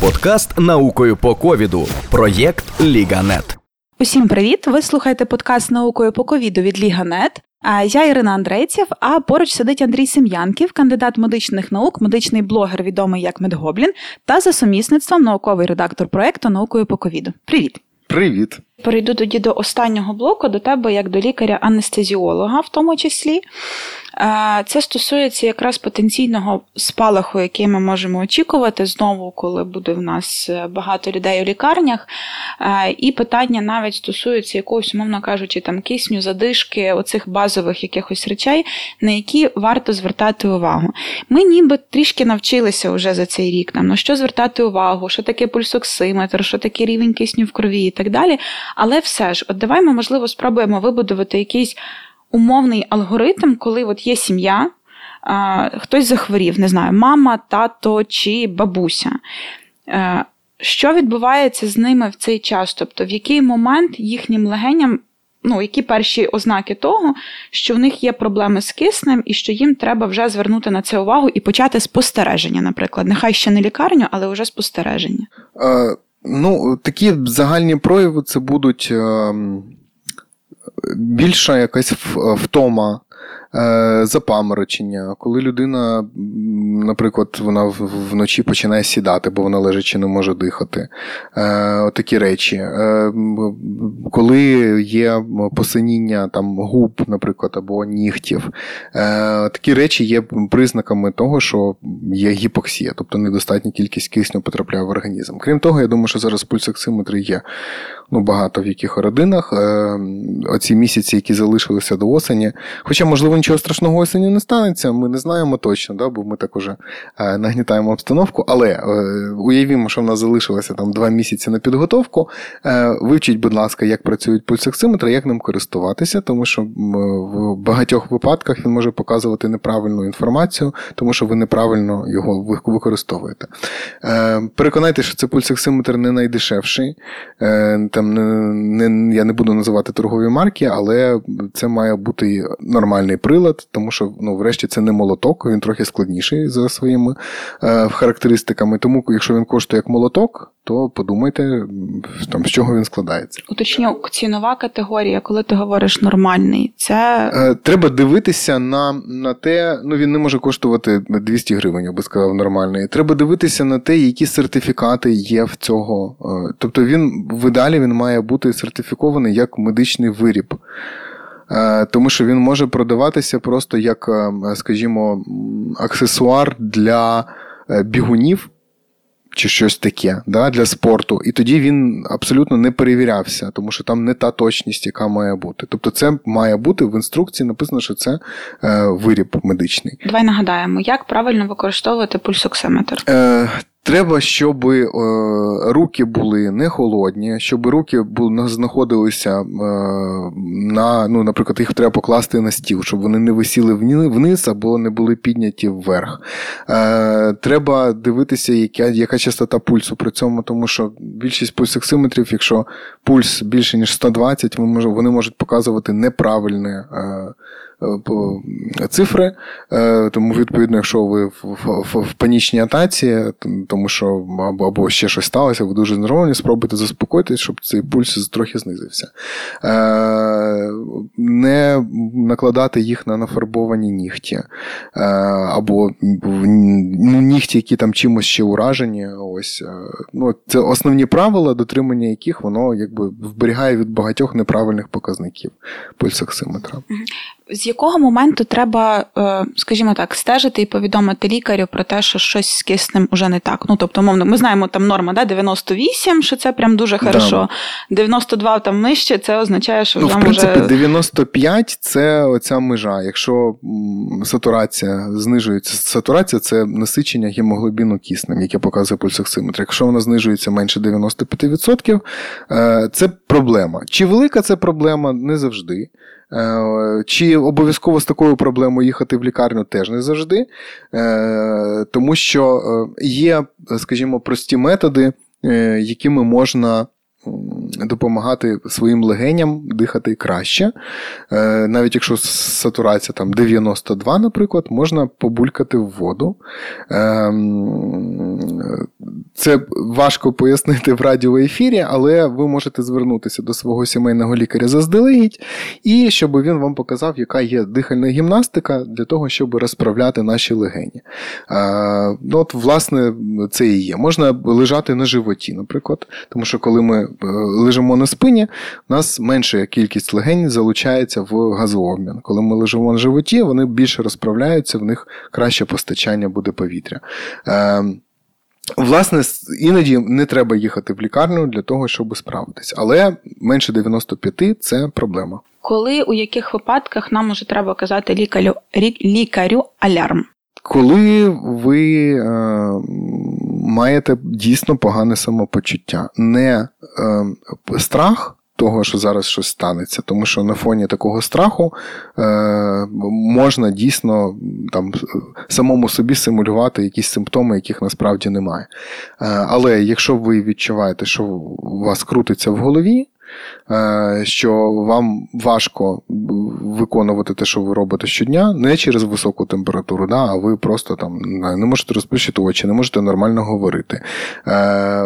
Подкаст наукою по ковіду. Проєкт Ліганет. Усім привіт! Ви слухаєте подкаст наукою по ковіду від Ліганет. Я Ірина Андрейців, а поруч сидить Андрій Сем'янків, кандидат медичних наук, медичний блогер, відомий як Медгоблін, та за сумісництвом науковий редактор проекту наукою по ковіду. Привіт! Привіт! Перейду тоді до останнього блоку, до тебе як до лікаря-анестезіолога, в тому числі. Це стосується якраз потенційного спалаху, який ми можемо очікувати знову, коли буде в нас е, багато людей у лікарнях. І питання навіть стосується якогось, умовно кажучи, там кисню, задишки, оцих базових якихось речей, на які варто звертати увагу. Ми ніби трішки навчилися вже за цей рік нам на що звертати увагу, що таке пульсоксиметр, що таке рівень кисню в крові і так далі. Але все ж, от давай ми, можливо, спробуємо вибудувати якийсь умовний алгоритм, коли от є сім'я, хтось захворів, не знаю, мама, тато чи бабуся. Е, що відбувається з ними в цей час? Тобто, в який момент їхнім легеням, ну, які перші ознаки того, що в них є проблеми з киснем, і що їм треба вже звернути на це увагу і почати спостереження, наприклад, нехай ще не лікарню, але вже спостереження? Ну, такі загальні прояви це будуть. Е більша якась втома запаморочення, коли людина, наприклад, вона вночі починає сідати, бо вона лежачи не може дихати. Е, такі речі. Е, коли є посиніння там, губ, наприклад, або нігтів, такі речі є признаками того, що є гіпоксія, тобто недостатня кількість кисню потрапляє в організм. Крім того, я думаю, що зараз пульсоксиметри є ну, багато в яких родинах. Оці місяці, які залишилися до осені, хоча, можливо, нічого страшного осені не станеться, ми не знаємо точно, да, бо ми так уже е, нагнітаємо обстановку. Але е, уявімо, що в нас залишилося там два місяці на підготовку. Е, вивчіть, будь ласка, як працюють пульсоксиметри, як ним користуватися, тому що в багатьох випадках він може показувати неправильну інформацію, тому що ви неправильно його використовуєте. Переконайте, що це пульсоксиметр не найдешевший. Там не, не, Я не буду називати торгові марки, але це має бути нормальний прилад, тому що, ну, врешті, це не молоток, він трохи складніший за своїми е, характеристиками. Тому, якщо він коштує як молоток, то подумайте, там, з чого він складається. Уточню, цінова категорія, коли ти говориш нормальний, це. Е, треба дивитися на на те, ну він не може коштувати 200 гривень, я би сказав, нормальний. Треба дивитися на те, які сертифікати є в цього. Е, тобто він в ідеалі він має бути сертифікований як медичний виріб. Е, тому що він може продаватися просто як, скажімо, аксесуар для бігунів. Чи щось таке да, для спорту, і тоді він абсолютно не перевірявся, тому що там не та точність, яка має бути. Тобто, це має бути в інструкції написано, що це е, виріб медичний. Давай нагадаємо, як правильно використовувати пульсоксиметр. Е, Треба, щоб е, руки були не холодні, щоб руки були, знаходилися е, на, ну, наприклад, їх треба покласти на стіл, щоб вони не висіли вниз або не були підняті вверх. Е, треба дивитися, яка яка частота пульсу при цьому, тому що більшість пульсоксиметрів, якщо пульс більше ніж 120, вони можуть показувати неправильне. Е, цифри. Е, тому, відповідно, якщо ви в, панічній атаці, тому що або ще щось сталося, ви дуже знервовані, спробуйте заспокоїтись, щоб цей пульс трохи знизився. Е, не накладати їх на нафарбовані нігті, або ну, нігті, які там чимось ще уражені. Ось. Ну, Це основні правила, дотримання яких воно якби вберігає від багатьох неправильних показників пульсоксиметра якого моменту треба, е, скажімо так, стежити і повідомити лікарю про те, що щось з киснем уже не так. Ну тобто, мовно, ми знаємо там норма, да, 98, що це прям дуже хорошо. Да. 92 там нижче, це означає, що ну, вже в принципі, може... 95 це оця межа. Якщо сатурація знижується, сатурація це насичення гемоглобіну киснем, яке показує пульсоксиметр. Якщо вона знижується менше 95%, е, це проблема. Чи велика це проблема? Не завжди. Е, чи обов'язково з такою проблемою їхати в лікарню теж не завжди, е, тому що е, є, скажімо, прості методи, якими можна. Допомагати своїм легеням дихати краще. Навіть якщо сатурація там 92, наприклад, можна побулькати в воду. Це важко пояснити в радіоефірі, але ви можете звернутися до свого сімейного лікаря заздалегідь, і щоб він вам показав, яка є дихальна гімнастика для того, щоб розправляти наші легені. Ну, от, Власне, це і є. Можна лежати на животі, наприклад, тому що коли ми е, лежимо на спині, у нас менша кількість легень залучається в газообмін. Коли ми лежимо на животі, вони більше розправляються, в них краще постачання буде повітря. Ем, Власне, іноді не треба їхати в лікарню для того, щоб справитись, Але менше 95 це проблема. Коли у яких випадках нам уже треба казати лікарю лікарю алярм? Коли ви е, маєте дійсно погане самопочуття, не е, страх того, що зараз щось станеться. Тому що на фоні такого страху е, можна дійсно там самому собі симулювати якісь симптоми, яких насправді немає. Е, але якщо ви відчуваєте, що у вас крутиться в голові, що вам важко виконувати те, що ви робите щодня, не через високу температуру, да, а ви просто там не можете розплющити очі, не можете нормально говорити, е,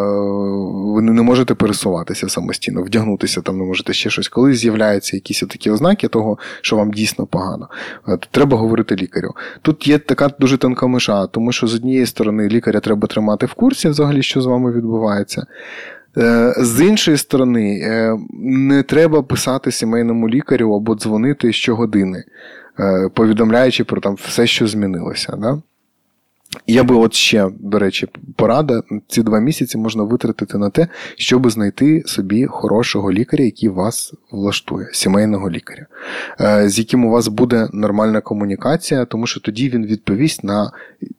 ви не можете пересуватися самостійно, вдягнутися там не можете ще щось. Коли з'являються якісь такі ознаки того, що вам дійсно погано, е, то треба говорити лікарю. Тут є така дуже тонка миша, тому що з однієї сторони лікаря треба тримати в курсі, взагалі, що з вами відбувається. Е, з іншої сторони, е, не треба писати сімейному лікарю або дзвонити щогодини, е, повідомляючи про там все, що змінилося. Да? Я би от ще, до речі, порада, ці два місяці можна витратити на те, щоб знайти собі хорошого лікаря, який вас влаштує, сімейного лікаря, з яким у вас буде нормальна комунікація, тому що тоді він відповість на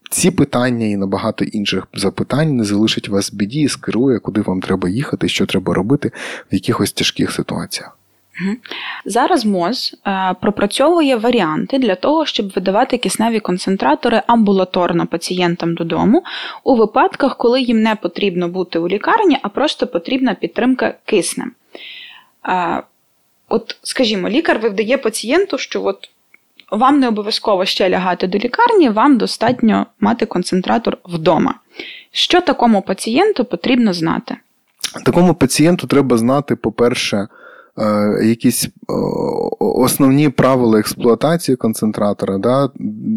ці питання і на багато інших запитань не залишить вас в біді і скерує, куди вам треба їхати, що треба робити в якихось тяжких ситуаціях. Зараз МОЗ е, пропрацьовує варіанти для того, щоб видавати кисневі концентратори амбулаторно пацієнтам додому у випадках, коли їм не потрібно бути у лікарні, а просто потрібна підтримка киснем. Е, от, скажімо, лікар видає пацієнту, що от вам не обов'язково ще лягати до лікарні, вам достатньо мати концентратор вдома. Що такому пацієнту потрібно знати? Такому пацієнту треба знати, по-перше, якісь основні правила експлуатації концентратора, да,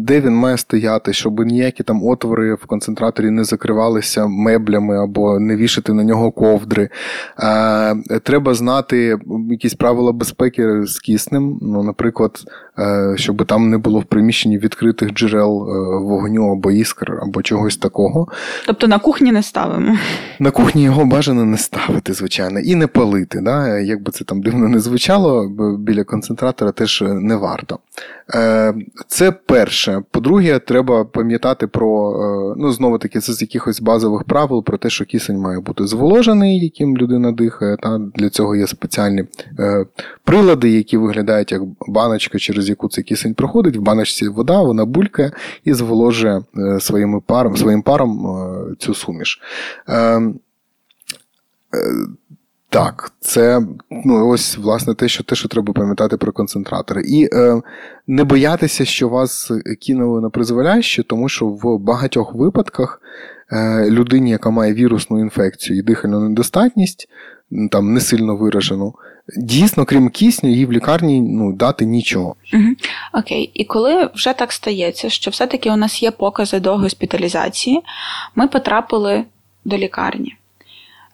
де він має стояти, щоб ніякі там отвори в концентраторі не закривалися меблями або не вішати на нього ковдри. Е, треба знати якісь правила безпеки з киснем. Ну, наприклад, е, щоб там не було в приміщенні відкритих джерел вогню або іскр, або чогось такого. Тобто на кухні не ставимо. На кухні його бажано не ставити, звичайно, і не палити. Да? Якби це там дивно не звучало, біля концентратора теж не варто. Е, це перше. По-друге, треба пам'ятати про, е, ну, знову таки, це з якихось базових правил про те, що кисень має бути зволожений, яким людина дихає. Та Для цього є спеціальні е, прилади, які виглядають як баночка, через яку цей кисень проходить. В баночці вода, вона булькає і зволожує своїм паром, своїм паром цю суміш. Так, це ну ось власне те, що те, що треба пам'ятати про концентратори. І е, не боятися, що вас кинули на призволяще, тому що в багатьох випадках е, людині, яка має вірусну інфекцію і дихальну недостатність, там не сильно виражену, дійсно, крім кисню, їй в лікарні ну, дати нічого. Угу. Окей, і коли вже так стається, що все-таки у нас є покази до госпіталізації, ми потрапили до лікарні.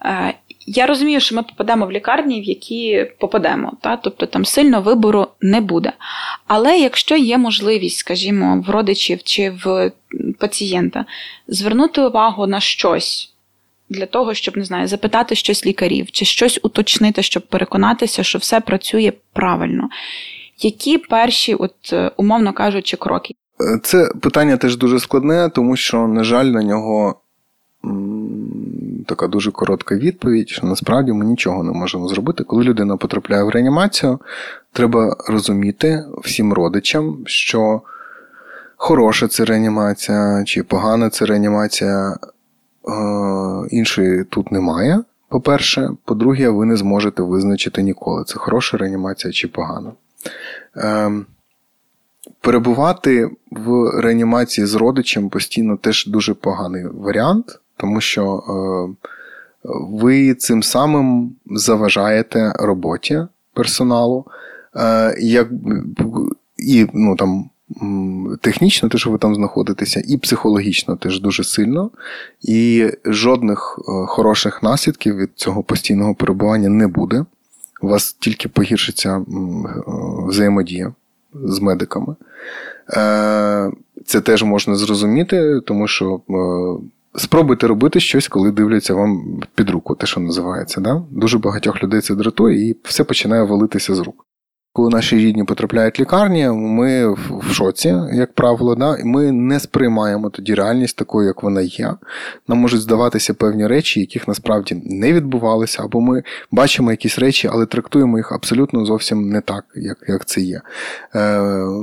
Е, я розумію, що ми попадемо в лікарні, в які попадемо, та? тобто там сильно вибору не буде. Але якщо є можливість, скажімо, в родичів чи в пацієнта звернути увагу на щось. Для того, щоб не знаю, запитати щось лікарів, чи щось уточнити, щоб переконатися, що все працює правильно. Які перші, от, е, умовно кажучи, кроки? Це питання теж дуже складне, тому що, на жаль, на нього така дуже коротка відповідь, що насправді ми нічого не можемо зробити. Коли людина потрапляє в реанімацію, треба розуміти всім родичам, що хороша це реанімація чи погана це реанімація, е, іншої тут немає. По-перше, по-друге, ви не зможете визначити ніколи, це хороша реанімація чи погана. Ем, перебувати в реанімації з родичем постійно теж дуже поганий варіант, тому що ви цим самим заважаєте роботі персоналу, як і ну там технічно, те, що ви там знаходитеся, і психологічно теж дуже сильно. І жодних е, хороших наслідків від цього постійного перебування не буде. У вас тільки погіршиться е, взаємодія з медиками. Е, це теж можна зрозуміти, тому що. Спробуйте робити щось, коли дивляться вам під руку, те, що називається. Да? Дуже багатьох людей це дратує, і все починає валитися з рук. Коли наші рідні потрапляють в лікарні, ми в шоці, як правило, да? і ми не сприймаємо тоді реальність такою, як вона є. Нам можуть здаватися певні речі, яких насправді не відбувалися, або ми бачимо якісь речі, але трактуємо їх абсолютно зовсім не так, як як це є. Е,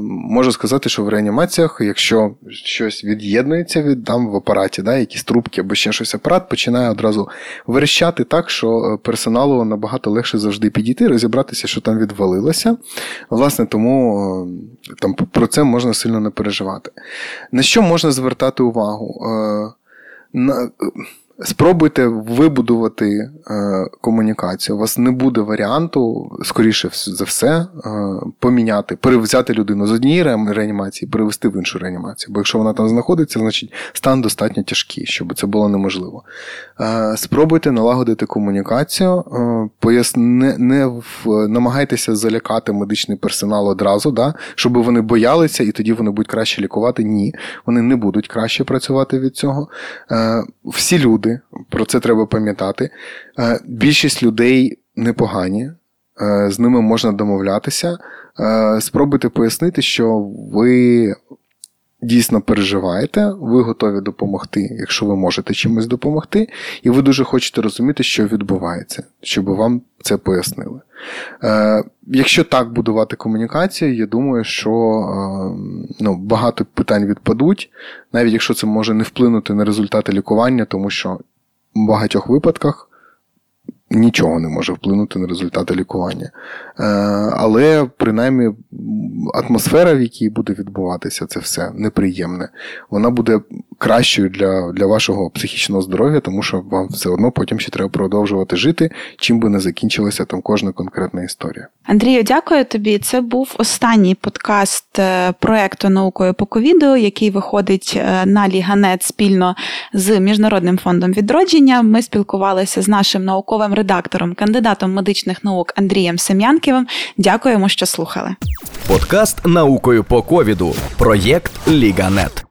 Можу сказати, що в реанімаціях, якщо щось від'єднується від там в апараті, да, якісь трубки або ще щось апарат, починає одразу верещати так, що персоналу набагато легше завжди підійти, розібратися, що там відвалилося. Власне, тому е, там про це можна сильно не переживати. На що можна звертати увагу? Е, на Спробуйте вибудувати е, комунікацію. У вас не буде варіанту, скоріше за все, е, поміняти, перевзяти людину з однієї реанімації, перевести в іншу реанімацію. Бо якщо вона там знаходиться, значить стан достатньо тяжкий, щоб це було неможливо. Е, спробуйте налагодити комунікацію, е, пояс... не, не в... намагайтеся залякати медичний персонал одразу, да? щоб вони боялися і тоді вони будуть краще лікувати. Ні, вони не будуть краще працювати від цього. Е, всі люди люди, про це треба пам'ятати. Е, більшість людей непогані, е, з ними можна домовлятися. Е, спробуйте пояснити, що ви дійсно переживаєте, ви готові допомогти, якщо ви можете чимось допомогти, і ви дуже хочете розуміти, що відбувається, щоб вам це пояснили. Е, Якщо так будувати комунікацію, я думаю, що е, ну, багато питань відпадуть, навіть якщо це може не вплинути на результати лікування, тому що в багатьох випадках нічого не може вплинути на результати лікування. Е, але принаймні атмосфера, в якій буде відбуватися це все неприємне, вона буде кращою для для вашого психічного здоров'я, тому що вам все одно потім ще треба продовжувати жити, чим би не закінчилася там кожна конкретна історія. Андрію, дякую тобі. Це був останній подкаст е, проекту наукою по ковіду, який виходить е, на Ліганет спільно з Міжнародним фондом відродження. Ми спілкувалися з нашим науковим редактором, кандидатом медичних наук Андрієм Сем'янківим. Дякуємо, що слухали. Подкаст наукою по ковіду. Проєкт Ліганет.